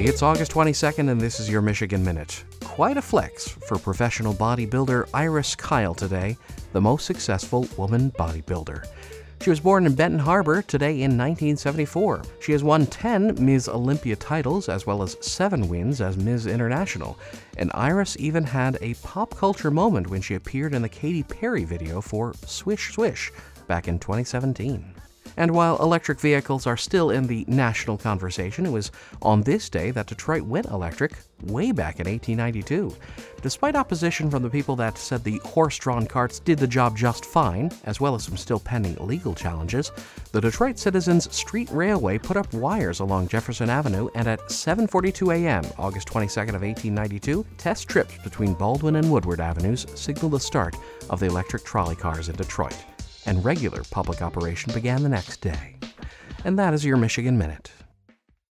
It's August 22nd, and this is your Michigan Minute. Quite a flex for professional bodybuilder Iris Kyle today, the most successful woman bodybuilder. She was born in Benton Harbor today in 1974. She has won 10 Ms. Olympia titles as well as 7 wins as Ms. International. And Iris even had a pop culture moment when she appeared in the Katy Perry video for Swish Swish back in 2017. And while electric vehicles are still in the national conversation, it was on this day that Detroit went electric way back in 1892. Despite opposition from the people that said the horse drawn carts did the job just fine, as well as some still pending legal challenges, the Detroit Citizens Street Railway put up wires along Jefferson Avenue, and at 7:42 a.m., August 22nd of 1892, test trips between Baldwin and Woodward Avenues signaled the start of the electric trolley cars in Detroit and regular public operation began the next day. And that is your Michigan Minute.